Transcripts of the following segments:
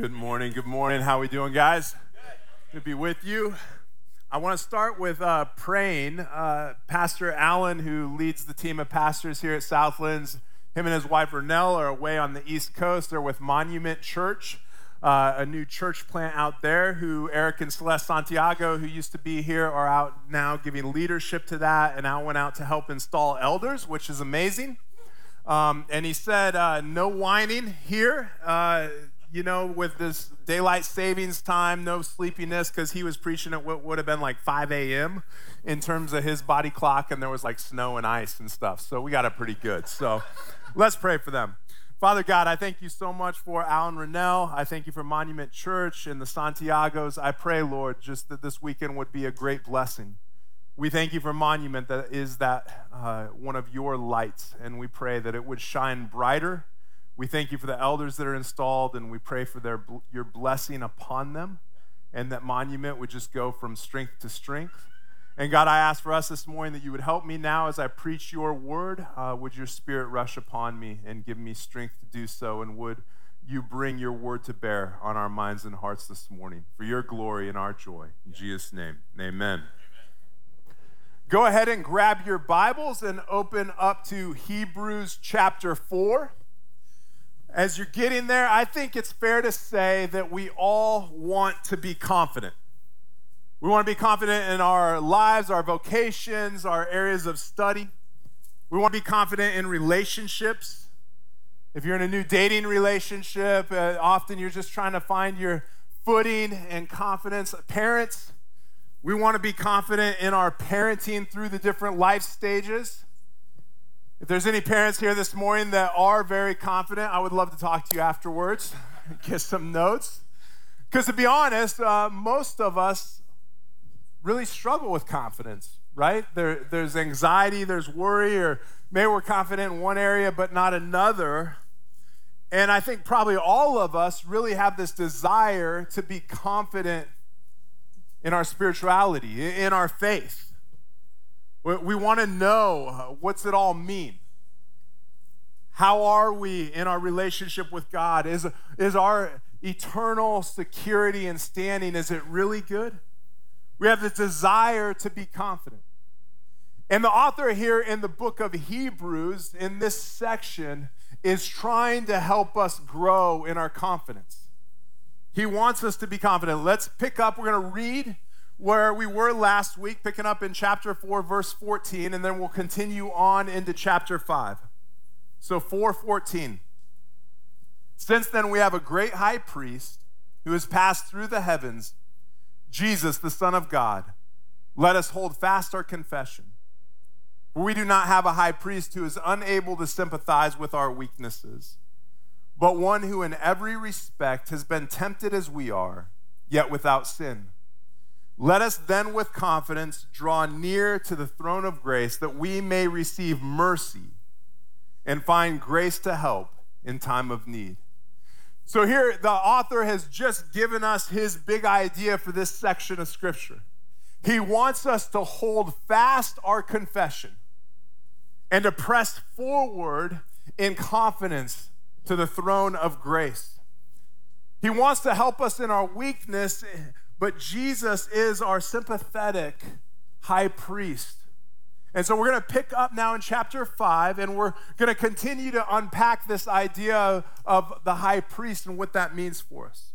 Good morning. Good morning. How we doing, guys? Good to be with you. I want to start with uh, praying. Uh, Pastor Allen, who leads the team of pastors here at Southlands, him and his wife Renell are away on the East Coast. They're with Monument Church, uh, a new church plant out there. Who Eric and Celeste Santiago, who used to be here, are out now giving leadership to that, and I went out to help install elders, which is amazing. Um, and he said, uh, no whining here. You know, with this daylight savings time, no sleepiness, because he was preaching at what would have been like 5 a.m. in terms of his body clock, and there was like snow and ice and stuff. So we got it pretty good. So let's pray for them. Father God, I thank you so much for Alan Rennell. I thank you for Monument Church and the Santiagos. I pray, Lord, just that this weekend would be a great blessing. We thank you for Monument that is that uh, one of your lights, and we pray that it would shine brighter. We thank you for the elders that are installed, and we pray for their, your blessing upon them, and that Monument would just go from strength to strength. And God, I ask for us this morning that you would help me now as I preach your word. Uh, would your spirit rush upon me and give me strength to do so? And would you bring your word to bear on our minds and hearts this morning for your glory and our joy? In Jesus' name, amen. Go ahead and grab your Bibles and open up to Hebrews chapter 4. As you're getting there, I think it's fair to say that we all want to be confident. We want to be confident in our lives, our vocations, our areas of study. We want to be confident in relationships. If you're in a new dating relationship, uh, often you're just trying to find your footing and confidence. Parents, we want to be confident in our parenting through the different life stages. If there's any parents here this morning that are very confident, I would love to talk to you afterwards, get some notes. Because to be honest, uh, most of us really struggle with confidence, right? There, there's anxiety, there's worry, or maybe we're confident in one area but not another. And I think probably all of us really have this desire to be confident in our spirituality, in our faith. We want to know uh, what's it all mean? How are we in our relationship with God? Is, is our eternal security and standing, is it really good? We have the desire to be confident. And the author here in the book of Hebrews, in this section, is trying to help us grow in our confidence. He wants us to be confident. Let's pick up. We're going to read where we were last week, picking up in chapter 4, verse 14, and then we'll continue on into chapter 5. So 414. Since then we have a great high priest who has passed through the heavens, Jesus, the Son of God. Let us hold fast our confession. For we do not have a high priest who is unable to sympathize with our weaknesses but one who in every respect has been tempted as we are, yet without sin. Let us then with confidence draw near to the throne of grace that we may receive mercy and find grace to help in time of need. So, here the author has just given us his big idea for this section of scripture. He wants us to hold fast our confession and to press forward in confidence to the throne of grace. He wants to help us in our weakness, but Jesus is our sympathetic high priest. And so we're going to pick up now in chapter 5, and we're going to continue to unpack this idea of the high priest and what that means for us.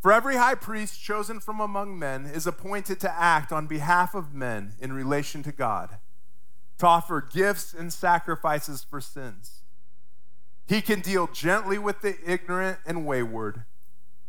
For every high priest chosen from among men is appointed to act on behalf of men in relation to God, to offer gifts and sacrifices for sins. He can deal gently with the ignorant and wayward,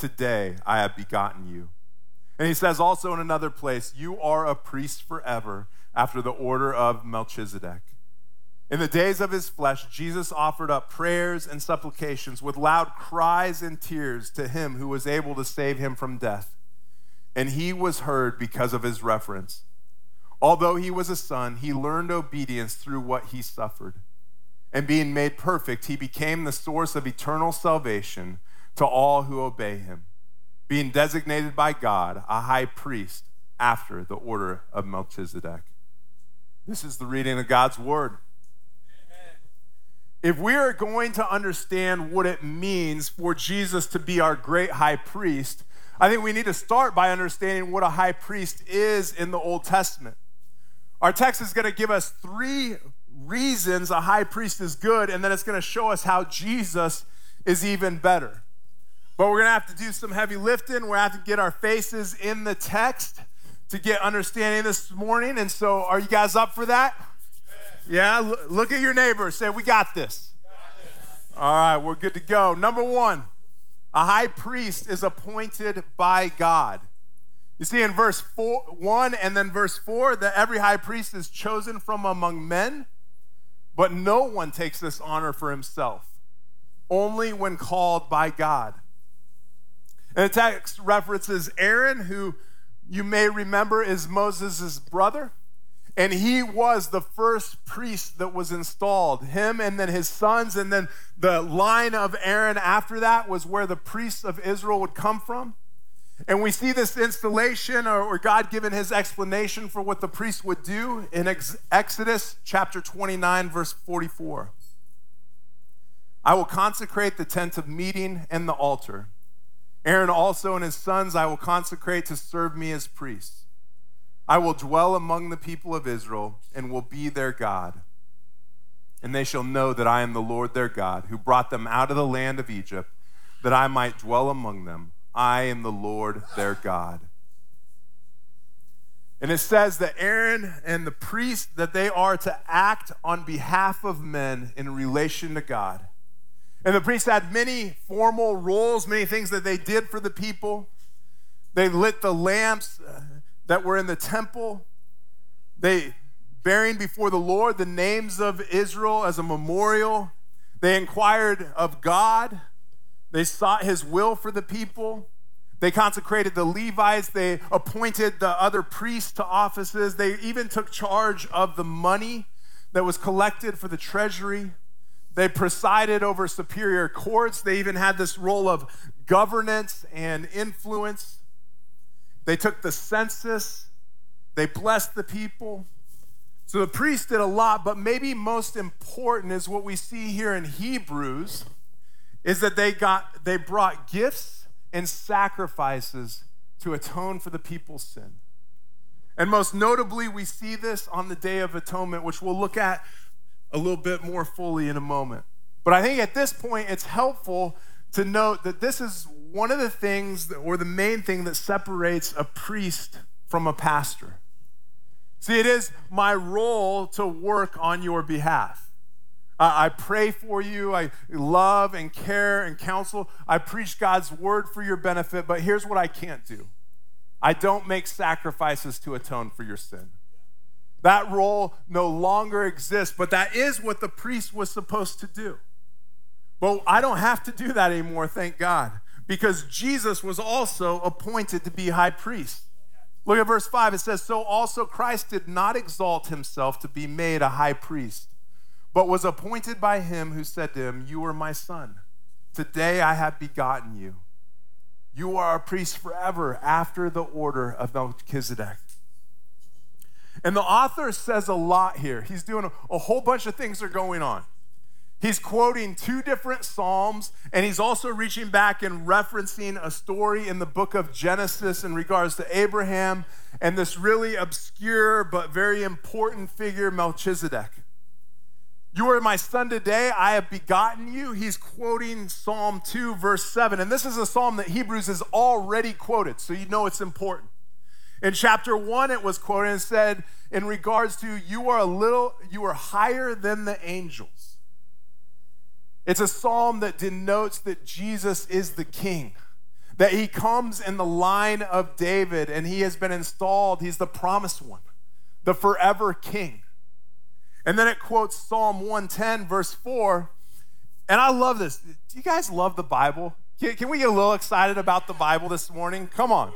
Today I have begotten you. And he says also in another place, You are a priest forever after the order of Melchizedek. In the days of his flesh, Jesus offered up prayers and supplications with loud cries and tears to him who was able to save him from death. And he was heard because of his reverence. Although he was a son, he learned obedience through what he suffered. And being made perfect, he became the source of eternal salvation to all who obey him, being designated by God a high priest after the order of Melchizedek. This is the reading of God's word. If we are going to understand what it means for Jesus to be our great high priest, I think we need to start by understanding what a high priest is in the Old Testament. Our text is going to give us three reasons a high priest is good, and then it's going to show us how Jesus is even better. But we're going to have to do some heavy lifting. We're going to have to get our faces in the text to get understanding this morning. And so, are you guys up for that? Yeah, look at your neighbor. Say, We got this. All right, we're good to go. Number one, a high priest is appointed by God. You see in verse four, 1 and then verse 4 that every high priest is chosen from among men, but no one takes this honor for himself, only when called by God. And the text references Aaron, who you may remember is Moses' brother. And he was the first priest that was installed. Him and then his sons, and then the line of Aaron after that was where the priests of Israel would come from. And we see this installation or, or God giving his explanation for what the priest would do in Ex- Exodus chapter 29, verse 44. I will consecrate the tent of meeting and the altar. Aaron also and his sons I will consecrate to serve me as priests. I will dwell among the people of Israel and will be their God. And they shall know that I am the Lord their God, who brought them out of the land of Egypt, that I might dwell among them. I am the Lord their God. And it says that Aaron and the priest that they are to act on behalf of men in relation to God. And the priests had many formal roles, many things that they did for the people. They lit the lamps, uh, that were in the temple. They bearing before the Lord the names of Israel as a memorial. They inquired of God. They sought his will for the people. They consecrated the Levites. They appointed the other priests to offices. They even took charge of the money that was collected for the treasury. They presided over superior courts. They even had this role of governance and influence. They took the census, they blessed the people. So the priests did a lot, but maybe most important is what we see here in Hebrews is that they got they brought gifts and sacrifices to atone for the people's sin. And most notably, we see this on the Day of Atonement, which we'll look at a little bit more fully in a moment. But I think at this point, it's helpful to note that this is one of the things, that, or the main thing that separates a priest from a pastor. See, it is my role to work on your behalf. I pray for you. I love and care and counsel. I preach God's word for your benefit, but here's what I can't do I don't make sacrifices to atone for your sin. That role no longer exists, but that is what the priest was supposed to do. But I don't have to do that anymore, thank God because Jesus was also appointed to be high priest. Look at verse 5. It says, So also Christ did not exalt himself to be made a high priest, but was appointed by him who said to him, You are my son. Today I have begotten you. You are a priest forever after the order of Melchizedek. And the author says a lot here. He's doing a, a whole bunch of things are going on. He's quoting two different Psalms, and he's also reaching back and referencing a story in the book of Genesis in regards to Abraham and this really obscure but very important figure, Melchizedek. You are my son today, I have begotten you. He's quoting Psalm 2, verse 7. And this is a psalm that Hebrews has already quoted, so you know it's important. In chapter 1, it was quoted and said, in regards to, you are a little, you are higher than the angels. It's a psalm that denotes that Jesus is the king, that he comes in the line of David and he has been installed. He's the promised one, the forever king. And then it quotes Psalm 110, verse 4. And I love this. Do you guys love the Bible? Can, can we get a little excited about the Bible this morning? Come on.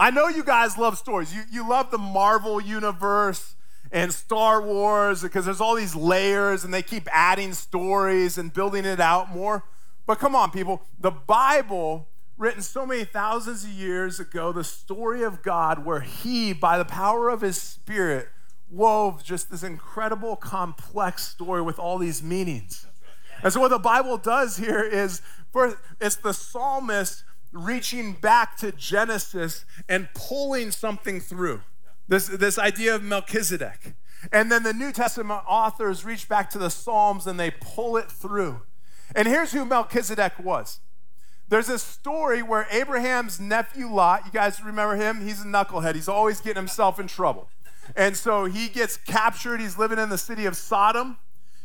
I know you guys love stories. You, you love the Marvel universe and Star Wars because there's all these layers and they keep adding stories and building it out more. But come on, people, the Bible, written so many thousands of years ago, the story of God where He, by the power of His Spirit, wove just this incredible, complex story with all these meanings. And so, what the Bible does here is, for, it's the psalmist reaching back to Genesis and pulling something through. This, this idea of Melchizedek. And then the New Testament authors reach back to the Psalms and they pull it through. And here's who Melchizedek was. There's a story where Abraham's nephew Lot, you guys remember him? He's a knucklehead. He's always getting himself in trouble. And so he gets captured. He's living in the city of Sodom.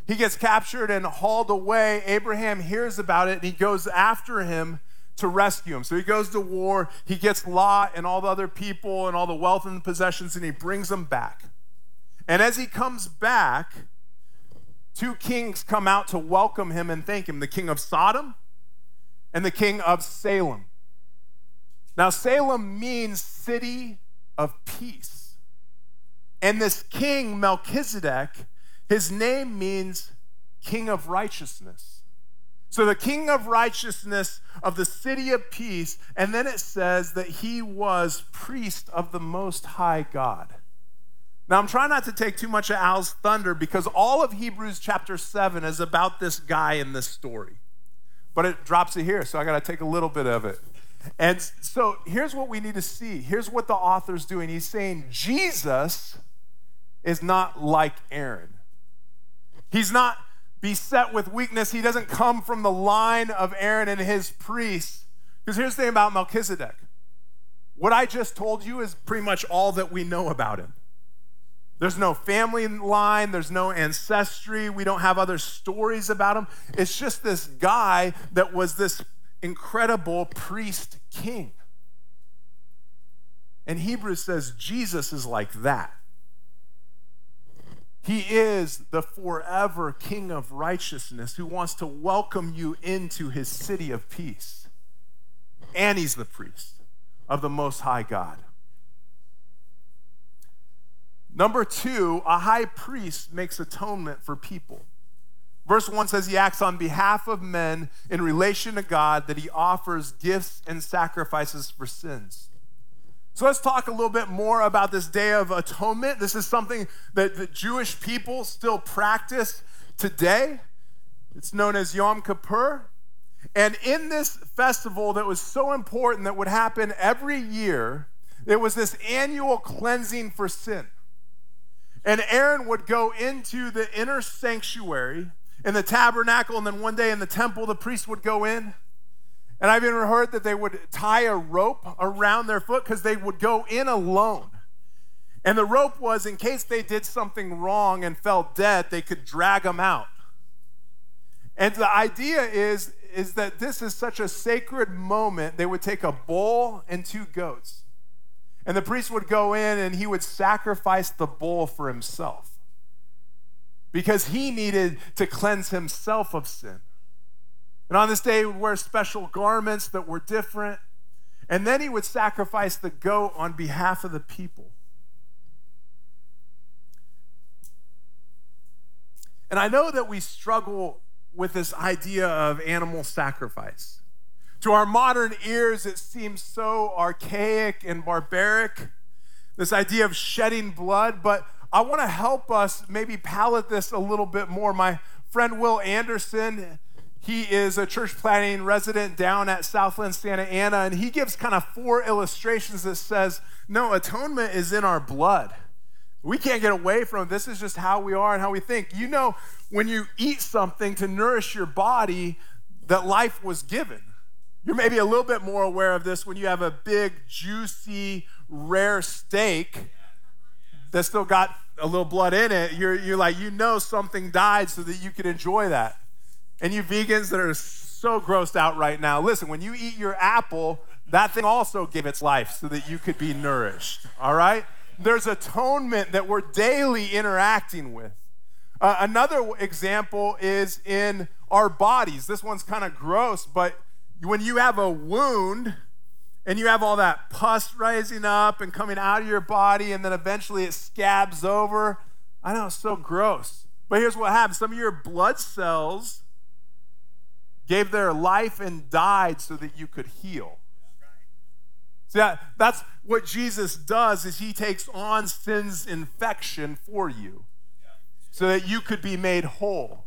He gets captured and hauled away. Abraham hears about it and he goes after him to rescue him. So he goes to war. He gets Lot and all the other people and all the wealth and possessions and he brings them back. And as he comes back, two kings come out to welcome him and thank him the king of Sodom and the king of Salem. Now, Salem means city of peace. And this king, Melchizedek, his name means king of righteousness. So, the king of righteousness of the city of peace, and then it says that he was priest of the most high God. Now, I'm trying not to take too much of Al's thunder because all of Hebrews chapter 7 is about this guy in this story but it drops it here, so I got to take a little bit of it. And so here's what we need to see. Here's what the author's doing. He's saying Jesus is not like Aaron. He's not beset with weakness. He doesn't come from the line of Aaron and his priests. Because here's the thing about Melchizedek what I just told you is pretty much all that we know about him. There's no family line, there's no ancestry, we don't have other stories about him. It's just this guy that was this incredible priest king. And Hebrews says Jesus is like that. He is the forever King of righteousness who wants to welcome you into his city of peace. And he's the priest of the Most High God. Number two, a high priest makes atonement for people. Verse 1 says he acts on behalf of men in relation to God, that he offers gifts and sacrifices for sins. So let's talk a little bit more about this Day of Atonement. This is something that the Jewish people still practice today. It's known as Yom Kippur. And in this festival that was so important that would happen every year, there was this annual cleansing for sin. And Aaron would go into the inner sanctuary in the tabernacle, and then one day in the temple, the priest would go in. And I've even heard that they would tie a rope around their foot because they would go in alone. And the rope was in case they did something wrong and fell dead, they could drag them out. And the idea is, is that this is such a sacred moment, they would take a bull and two goats. And the priest would go in and he would sacrifice the bull for himself because he needed to cleanse himself of sin. And on this day, he would wear special garments that were different. And then he would sacrifice the goat on behalf of the people. And I know that we struggle with this idea of animal sacrifice. To our modern ears, it seems so archaic and barbaric, this idea of shedding blood, but I want to help us maybe palate this a little bit more. My friend Will Anderson, he is a church planting resident down at Southland Santa Ana, and he gives kind of four illustrations that says, no, atonement is in our blood. We can't get away from it. This is just how we are and how we think. You know, when you eat something to nourish your body, that life was given. You're maybe a little bit more aware of this when you have a big, juicy, rare steak that's still got a little blood in it. You're, you're like, you know, something died so that you could enjoy that. And you vegans that are so grossed out right now, listen, when you eat your apple, that thing also gave its life so that you could be nourished, all right? There's atonement that we're daily interacting with. Uh, another example is in our bodies. This one's kind of gross, but when you have a wound and you have all that pus rising up and coming out of your body, and then eventually it scabs over, I know it's so gross. But here's what happens some of your blood cells gave their life and died so that you could heal. See, that, that's what Jesus does is he takes on sin's infection for you so that you could be made whole.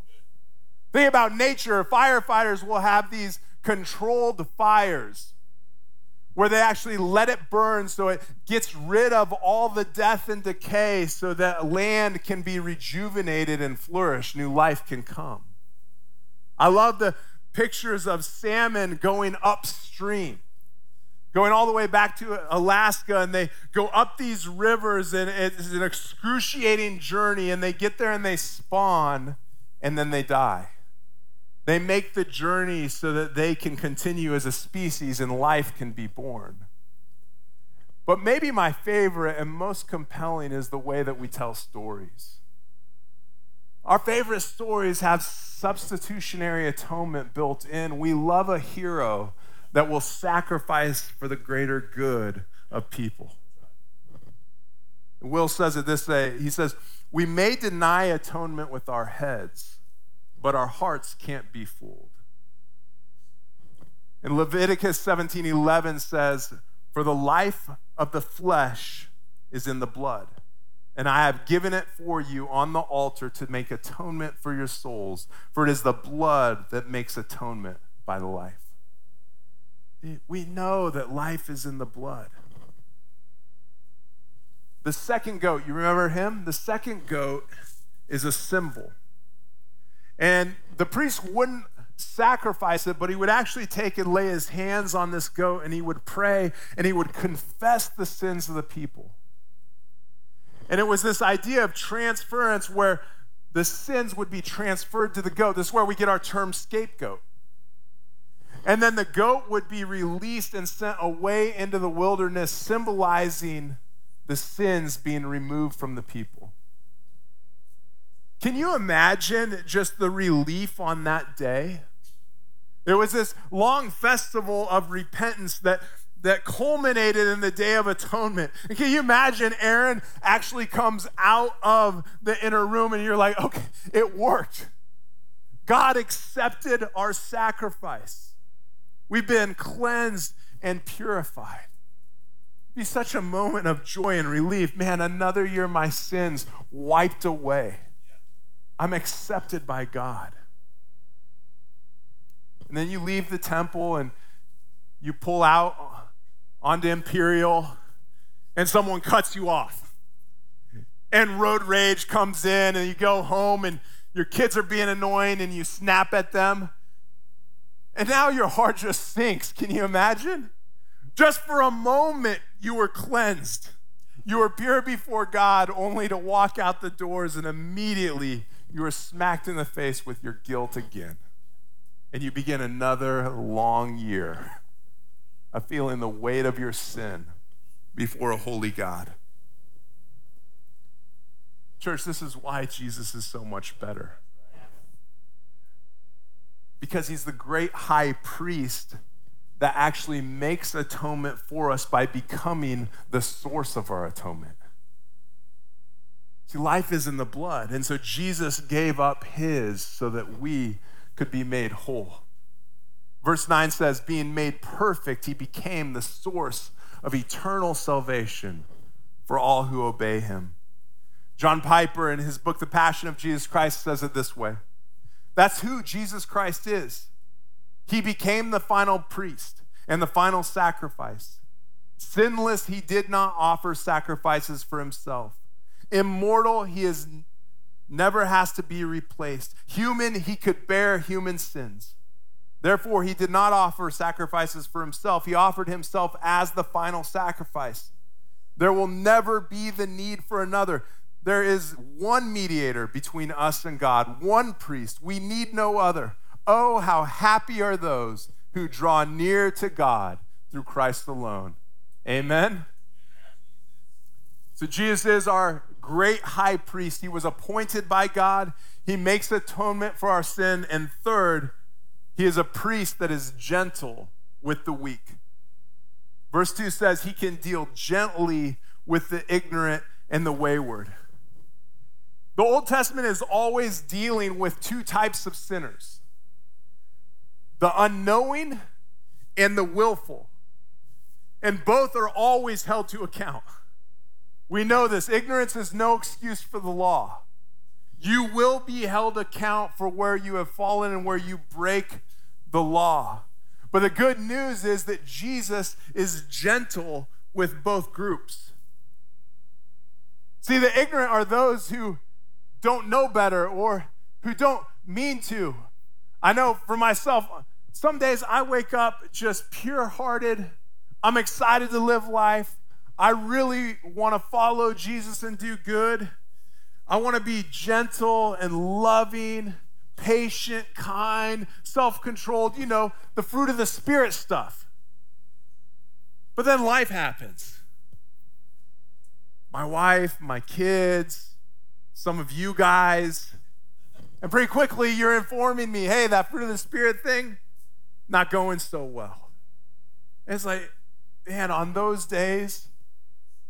Think about nature. Firefighters will have these controlled fires where they actually let it burn so it gets rid of all the death and decay so that land can be rejuvenated and flourish, new life can come. I love the pictures of salmon going upstream going all the way back to Alaska, and they go up these rivers, and it's an excruciating journey, and they get there and they spawn, and then they die. They make the journey so that they can continue as a species and life can be born. But maybe my favorite and most compelling is the way that we tell stories. Our favorite stories have substitutionary atonement built in. We love a hero that will sacrifice for the greater good of people. Will says it this way He says, We may deny atonement with our heads, but our hearts can't be fooled. And Leviticus 17:11 says, "For the life of the flesh is in the blood, and I have given it for you on the altar to make atonement for your souls, for it is the blood that makes atonement by the life." Eh, we know that life is in the blood. The second goat, you remember him? The second goat is a symbol. And the priest wouldn't sacrifice it, but he would actually take and lay his hands on this goat and he would pray and he would confess the sins of the people. And it was this idea of transference where the sins would be transferred to the goat. This is where we get our term scapegoat. And then the goat would be released and sent away into the wilderness, symbolizing the sins being removed from the people. Can you imagine just the relief on that day? There was this long festival of repentance that, that culminated in the Day of Atonement. And can you imagine Aaron actually comes out of the inner room and you're like, okay, it worked. God accepted our sacrifice. We've been cleansed and purified. It'd be such a moment of joy and relief. Man, another year my sins wiped away. I'm accepted by God. And then you leave the temple and you pull out onto Imperial, and someone cuts you off. And road rage comes in, and you go home, and your kids are being annoying, and you snap at them. And now your heart just sinks. Can you imagine? Just for a moment, you were cleansed. You were pure before God, only to walk out the doors and immediately you were smacked in the face with your guilt again. And you begin another long year of feeling the weight of your sin before a holy God. Church, this is why Jesus is so much better because he's the great high priest that actually makes atonement for us by becoming the source of our atonement. See, life is in the blood. And so Jesus gave up his so that we could be made whole. Verse 9 says, being made perfect, he became the source of eternal salvation for all who obey him. John Piper, in his book, The Passion of Jesus Christ, says it this way that's who Jesus Christ is. He became the final priest and the final sacrifice. Sinless, he did not offer sacrifices for himself. Immortal, he is never has to be replaced. Human, he could bear human sins. Therefore, he did not offer sacrifices for himself. He offered himself as the final sacrifice. There will never be the need for another. There is one mediator between us and God, one priest. We need no other. Oh, how happy are those who draw near to God through Christ alone. Amen. So Jesus is our great high priest. He was appointed by God. He makes atonement for our sin. And third, he is a priest that is gentle with the weak. Verse 2 says he can deal gently with the ignorant and the wayward. The Old Testament is always dealing with two types of sinners the unknowing and the willful. And both are always held to account. We know this. Ignorance is no excuse for the law. You will be held account for where you have fallen and where you break the law. But the good news is that Jesus is gentle with both groups. See, the ignorant are those who don't know better or who don't mean to. I know for myself, some days I wake up just pure hearted. I'm excited to live life. I really want to follow Jesus and do good. I want to be gentle and loving patient, kind, self controlled, you know, the fruit of the Spirit stuff. But then life happens. My wife, my kids, some of you guys, and pretty quickly you're informing me hey, that fruit of the Spirit thing, not going so well. And it's like, man, on those days,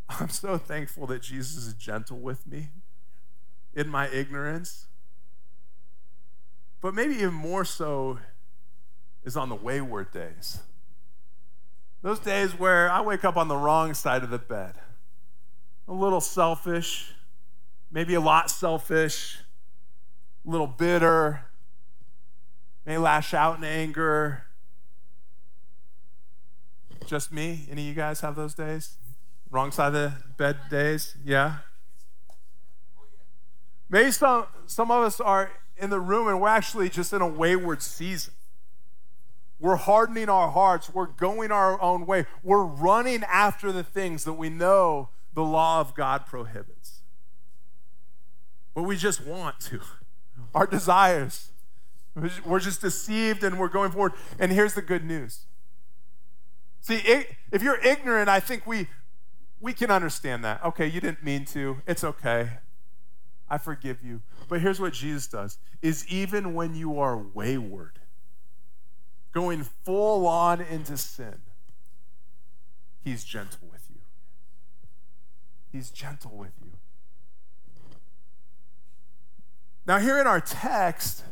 I'm so thankful that Jesus is gentle with me in my ignorance. But maybe even more so is on the wayward days. Those days where I wake up on the wrong side of the bed, a little selfish, maybe a lot selfish, a little bitter, may lash out in anger. Just me? Any of you guys have those days? Wrong side of the bed days? Yeah? Maybe some, some of us are in the room and we're actually just in a wayward season. We're hardening our hearts. We're going our own way. We're running after the things that we know the law of God prohibits. But we just want to. Our desires. We're just deceived and we're going forward. And here's the good news. See, if you're ignorant, I think we we can understand that. Okay, you didn't mean to. It's okay. I forgive you. But here's what Jesus does is even when you are wayward, going full on into sin, he's gentle with you. He's gentle with you. Now, here in our text,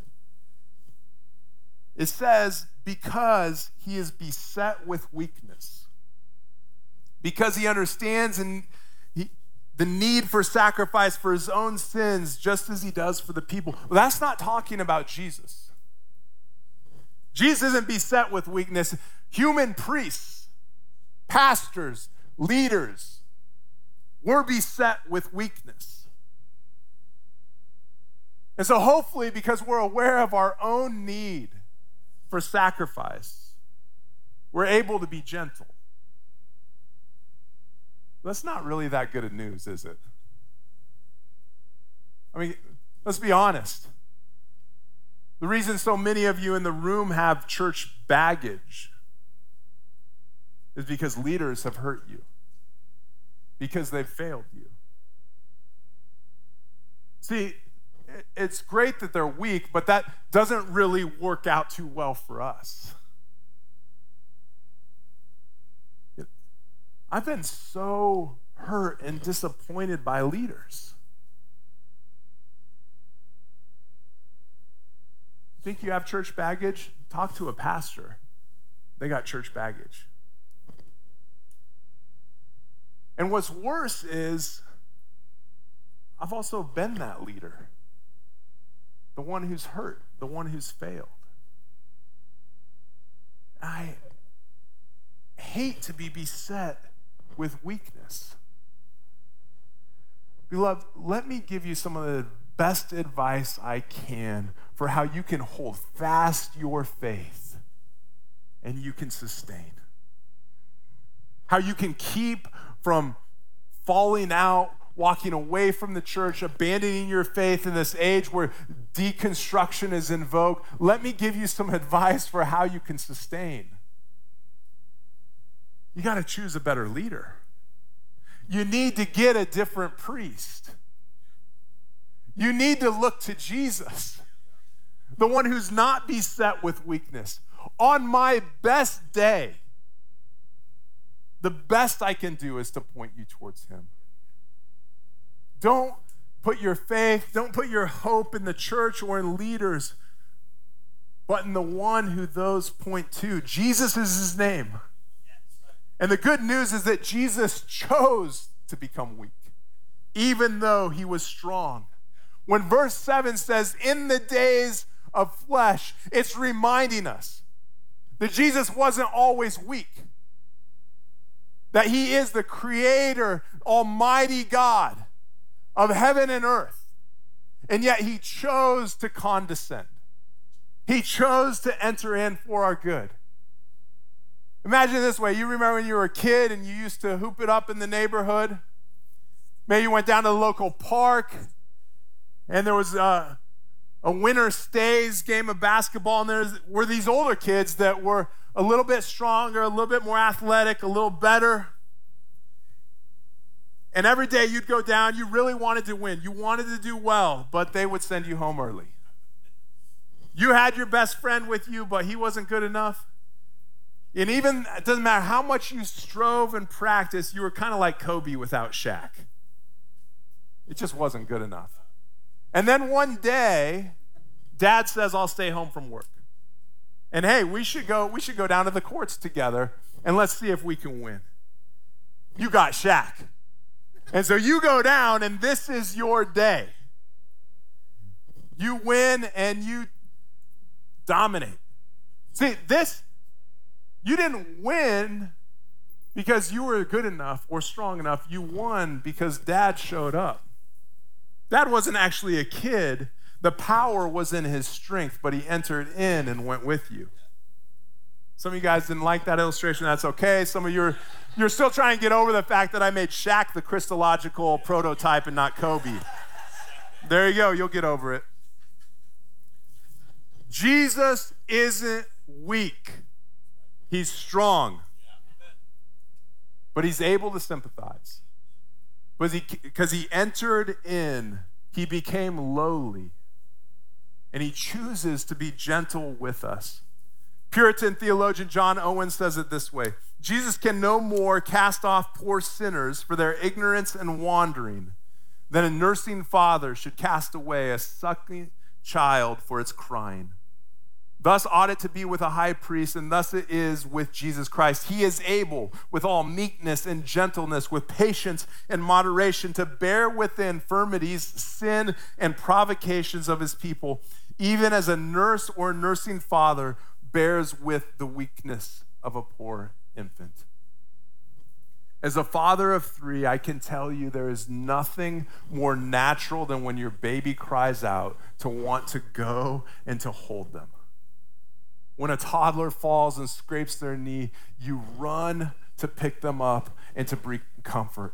it says, because he is beset with weakness, because he understands and the need for sacrifice for his own sins just as he does for the people. Well, that's not talking about Jesus. Jesus isn't beset with weakness. Human priests, pastors, leaders were beset with weakness. And so, hopefully, because we're aware of our own need for sacrifice, we're able to be gentle. That's not really that good of news, is it? I mean, let's be honest. The reason so many of you in the room have church baggage is because leaders have hurt you, because they've failed you. See, it's great that they're weak, but that doesn't really work out too well for us. I've been so hurt and disappointed by leaders. Think you have church baggage? Talk to a pastor. They got church baggage. And what's worse is, I've also been that leader the one who's hurt, the one who's failed. I hate to be beset with weakness. Beloved, let me give you some of the best advice I can for how you can hold fast your faith and you can sustain. How you can keep from falling out, walking away from the church, abandoning your faith in this age where deconstruction is in vogue. Let me give you some advice for how you can sustain you got to choose a better leader. You need to get a different priest. You need to look to Jesus, the one who's not beset with weakness. On my best day, the best I can do is to point you towards Him. Don't put your faith, don't put your hope in the church or in leaders, but in the one who those point to. Jesus is His name. And the good news is that Jesus chose to become weak, even though He was strong. When verse 7 says, in the days of flesh, it's reminding us that Jesus wasn't always weak, that he is the creator, almighty God of heaven and earth. And yet he chose to condescend. He chose to enter in for our good. Imagine this way you remember when you were a kid and you used to hoop it up in the neighborhood? Maybe you went down to the local park and there was a, a winter stays game of basketball, and there were these older kids that were a little bit stronger, a little bit more athletic, a little better. And every day you'd go down, you really wanted to win. You wanted to do well, but they would send you home early. You had your best friend with you, but he wasn't good enough. And even, it doesn't matter how much you strove and practiced, you were kind of like Kobe without Shaq. It just wasn't good enough. And then one day, dad says, I'll stay home from work. And hey, we should go, we should go down to the courts together and let's see if we can win. You got Shaq. And so you go down, and this is your day. You win and you dominate. See, this, you didn't win because you were good enough or strong enough. You won because dad showed up. Dad wasn't actually a kid. The power was in his strength, but he entered in and went with you. Some of you guys didn't like that illustration. That's okay. Some of you are you're still trying to get over the fact that I made Shaq the Christological prototype and not Kobe. There you go. You'll get over it. Jesus isn't weak. He's strong. But he's able to sympathize was he because he entered in, he became lowly. And he chooses to be gentle with us. Puritan theologian John Owen says it this way Jesus can no more cast off poor sinners for their ignorance and wandering than a nursing father should cast away a suckling child for its crying. Thus ought it to be with a high priest, and thus it is with Jesus Christ. He is able, with all meekness and gentleness, with patience and moderation, to bear with the infirmities, sin, and provocations of his people, even as a nurse or nursing father bears with the weakness of a poor infant. As a father of three, I can tell you there is nothing more natural than when your baby cries out to want to go and to hold them. When a toddler falls and scrapes their knee, you run to pick them up and to bring comfort.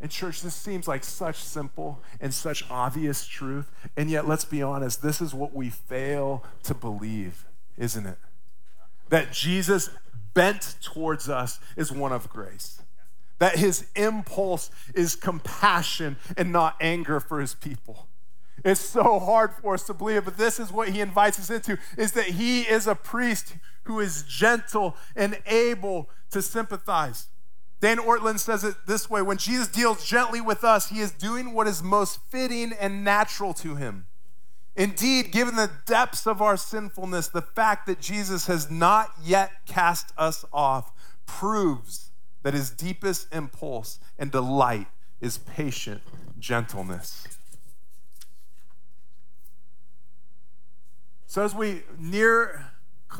In church, this seems like such simple and such obvious truth. And yet, let's be honest, this is what we fail to believe, isn't it? That Jesus bent towards us is one of grace. That his impulse is compassion and not anger for his people. It's so hard for us to believe, but this is what he invites us into is that he is a priest who is gentle and able to sympathize. Dan Ortlund says it this way when Jesus deals gently with us, he is doing what is most fitting and natural to him. Indeed, given the depths of our sinfulness, the fact that Jesus has not yet cast us off proves that his deepest impulse and delight is patient gentleness. So, as we near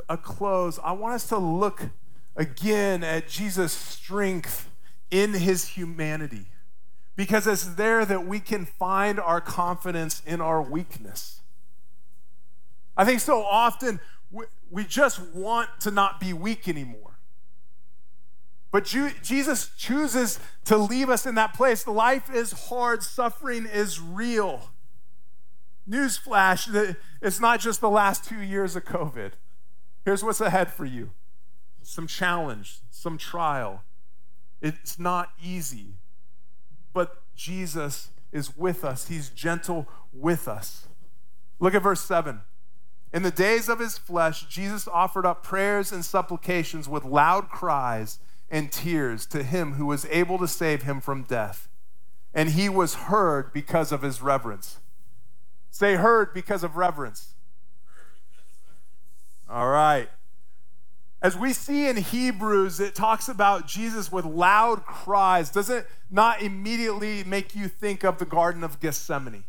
a close, I want us to look again at Jesus' strength in his humanity. Because it's there that we can find our confidence in our weakness. I think so often we just want to not be weak anymore. But Jesus chooses to leave us in that place. Life is hard, suffering is real. Newsflash, it's not just the last two years of COVID. Here's what's ahead for you some challenge, some trial. It's not easy, but Jesus is with us, He's gentle with us. Look at verse 7. In the days of his flesh, Jesus offered up prayers and supplications with loud cries and tears to him who was able to save him from death. And he was heard because of his reverence. Say, heard because of reverence. All right. As we see in Hebrews, it talks about Jesus with loud cries. Does it not immediately make you think of the Garden of Gethsemane?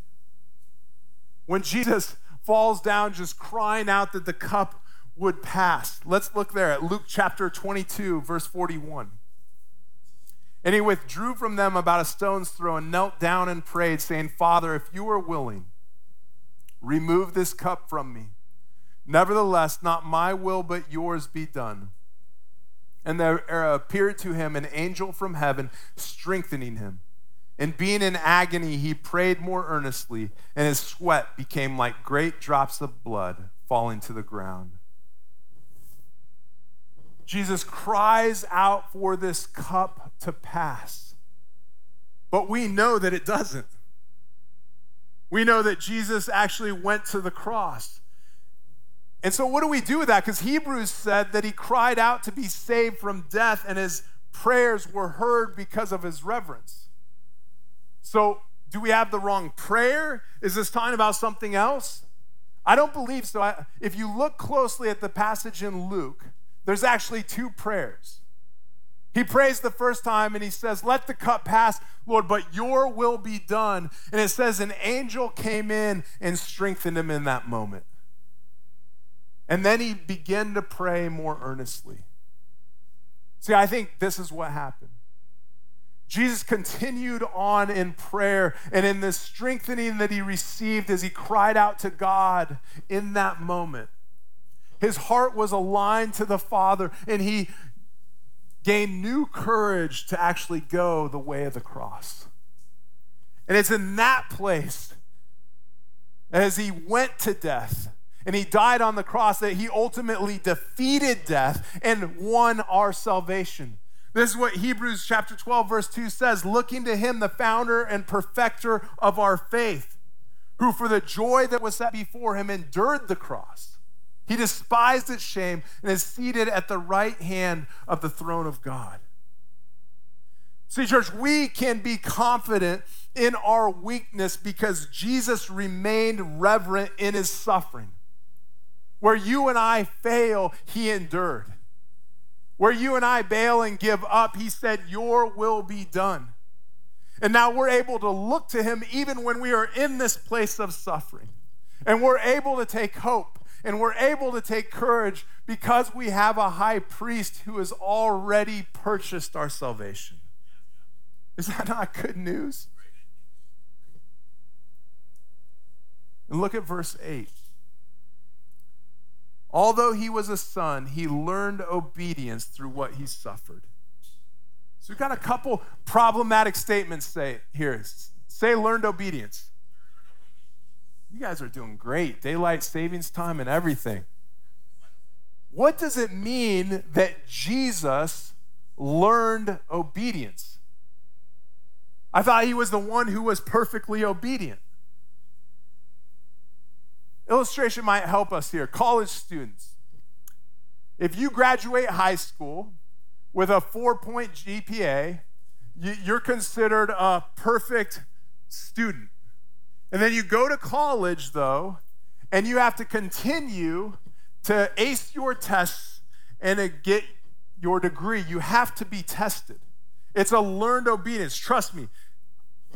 When Jesus falls down just crying out that the cup would pass. Let's look there at Luke chapter 22, verse 41. And he withdrew from them about a stone's throw and knelt down and prayed, saying, Father, if you are willing, remove this cup from me. Nevertheless, not my will, but yours be done. And there appeared to him an angel from heaven, strengthening him. And being in agony, he prayed more earnestly, and his sweat became like great drops of blood falling to the ground. Jesus cries out for this cup to pass. But we know that it doesn't. We know that Jesus actually went to the cross. And so, what do we do with that? Because Hebrews said that he cried out to be saved from death, and his prayers were heard because of his reverence. So, do we have the wrong prayer? Is this talking about something else? I don't believe so. I, if you look closely at the passage in Luke, there's actually two prayers. He prays the first time and he says, Let the cup pass, Lord, but your will be done. And it says, An angel came in and strengthened him in that moment. And then he began to pray more earnestly. See, I think this is what happened. Jesus continued on in prayer and in the strengthening that he received as he cried out to God in that moment. His heart was aligned to the Father and he gained new courage to actually go the way of the cross. And it's in that place, as he went to death and he died on the cross, that he ultimately defeated death and won our salvation. This is what Hebrews chapter 12, verse 2 says looking to him, the founder and perfecter of our faith, who for the joy that was set before him endured the cross. He despised its shame and is seated at the right hand of the throne of God. See, church, we can be confident in our weakness because Jesus remained reverent in his suffering. Where you and I fail, he endured. Where you and I bail and give up, he said, Your will be done. And now we're able to look to him even when we are in this place of suffering. And we're able to take hope and we're able to take courage because we have a high priest who has already purchased our salvation. Is that not good news? And look at verse 8. Although he was a son, he learned obedience through what he suffered. So we've got a couple problematic statements say here. Say learned obedience. You guys are doing great. Daylight savings time and everything. What does it mean that Jesus learned obedience? I thought he was the one who was perfectly obedient. Illustration might help us here. College students, if you graduate high school with a four point GPA, you're considered a perfect student. And then you go to college, though, and you have to continue to ace your tests and to get your degree. You have to be tested. It's a learned obedience. Trust me,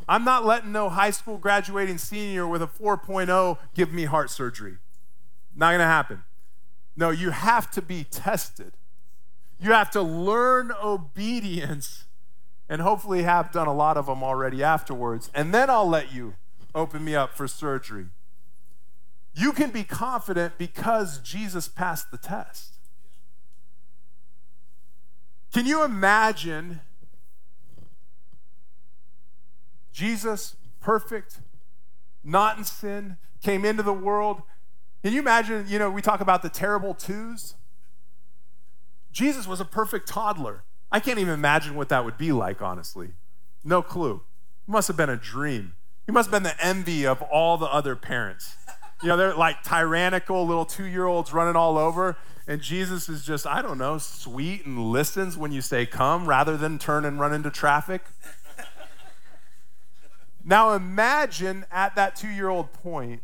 I'm not letting no high school graduating senior with a 4.0 give me heart surgery. Not going to happen. No, you have to be tested. You have to learn obedience and hopefully have done a lot of them already afterwards. And then I'll let you open me up for surgery. You can be confident because Jesus passed the test. Can you imagine Jesus, perfect, not in sin, came into the world. Can you imagine, you know, we talk about the terrible twos? Jesus was a perfect toddler. I can't even imagine what that would be like, honestly. No clue. It must have been a dream. He must have been the envy of all the other parents. You know, they're like tyrannical little two year olds running all over. And Jesus is just, I don't know, sweet and listens when you say come rather than turn and run into traffic. now imagine at that two year old point,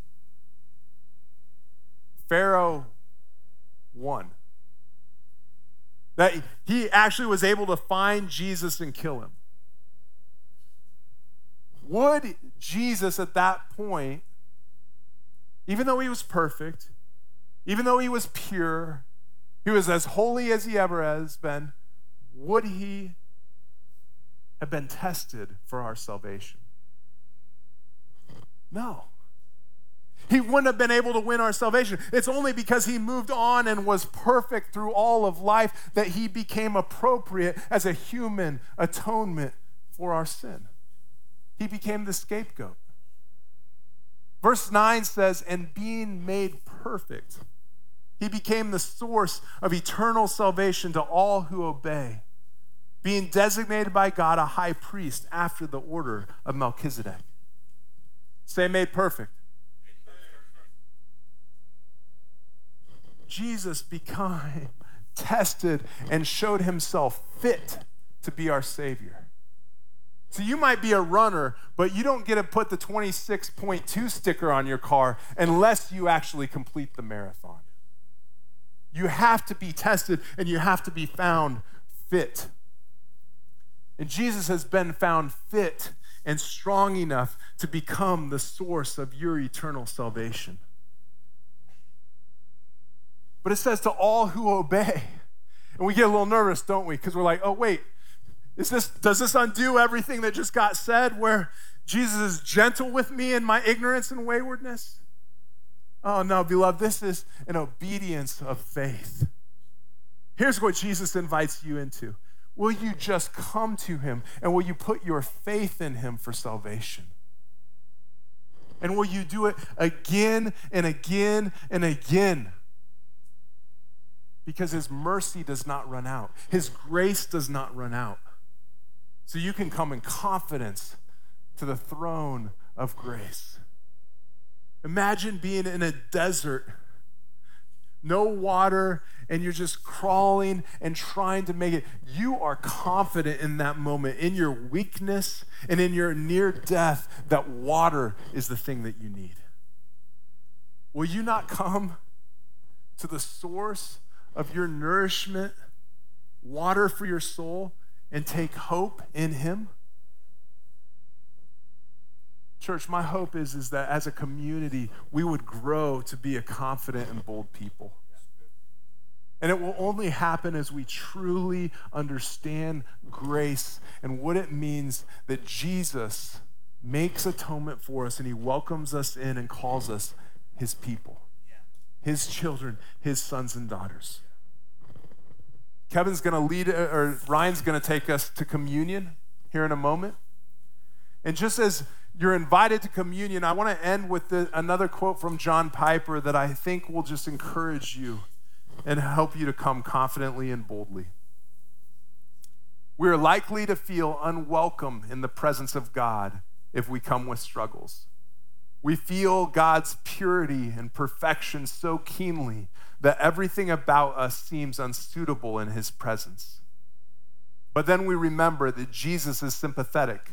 Pharaoh won. That he actually was able to find Jesus and kill him. Would Jesus at that point, even though he was perfect, even though he was pure, he was as holy as he ever has been, would he have been tested for our salvation? No. He wouldn't have been able to win our salvation. It's only because he moved on and was perfect through all of life that he became appropriate as a human atonement for our sin. He became the scapegoat. Verse 9 says, and being made perfect, he became the source of eternal salvation to all who obey, being designated by God a high priest after the order of Melchizedek. Say, made perfect. Jesus became tested and showed himself fit to be our Savior. So you might be a runner, but you don't get to put the 26.2 sticker on your car unless you actually complete the marathon. You have to be tested and you have to be found fit. And Jesus has been found fit and strong enough to become the source of your eternal salvation. But it says to all who obey. And we get a little nervous, don't we? Because we're like, oh, wait, is this, does this undo everything that just got said where Jesus is gentle with me in my ignorance and waywardness? Oh, no, beloved, this is an obedience of faith. Here's what Jesus invites you into Will you just come to him and will you put your faith in him for salvation? And will you do it again and again and again? Because his mercy does not run out, his grace does not run out. So you can come in confidence to the throne of grace. Imagine being in a desert, no water, and you're just crawling and trying to make it. You are confident in that moment, in your weakness and in your near death, that water is the thing that you need. Will you not come to the source of your nourishment, water for your soul? And take hope in him? Church, my hope is, is that as a community, we would grow to be a confident and bold people. And it will only happen as we truly understand grace and what it means that Jesus makes atonement for us and he welcomes us in and calls us his people, his children, his sons and daughters. Kevin's going to lead, uh, or Ryan's going to take us to communion here in a moment. And just as you're invited to communion, I want to end with the, another quote from John Piper that I think will just encourage you and help you to come confidently and boldly. We are likely to feel unwelcome in the presence of God if we come with struggles. We feel God's purity and perfection so keenly that everything about us seems unsuitable in his presence. But then we remember that Jesus is sympathetic.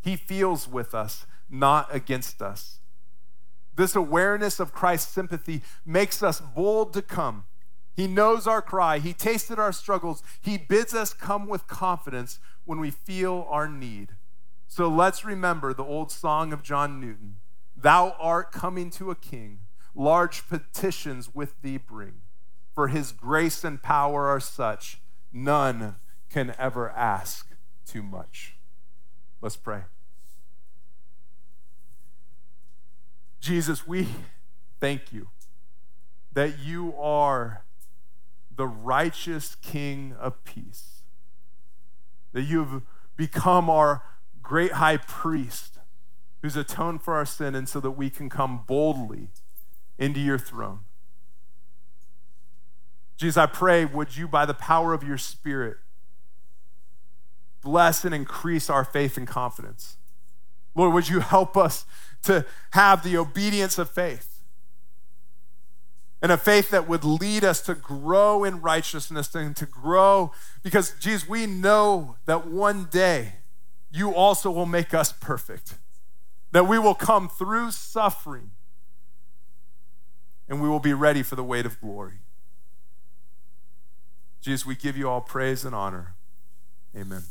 He feels with us, not against us. This awareness of Christ's sympathy makes us bold to come. He knows our cry. He tasted our struggles. He bids us come with confidence when we feel our need. So let's remember the old song of John Newton Thou art coming to a king large petitions with thee bring. For his grace and power are such, none can ever ask too much. Let's pray. Jesus, we thank you that you are the righteous King of peace, that you've become our great high priest who's atoned for our sin, and so that we can come boldly into your throne. Jesus, I pray, would you, by the power of your Spirit, bless and increase our faith and confidence? Lord, would you help us to have the obedience of faith? And a faith that would lead us to grow in righteousness and to grow, because, Jesus, we know that one day you also will make us perfect, that we will come through suffering and we will be ready for the weight of glory. Jesus, we give you all praise and honor. Amen.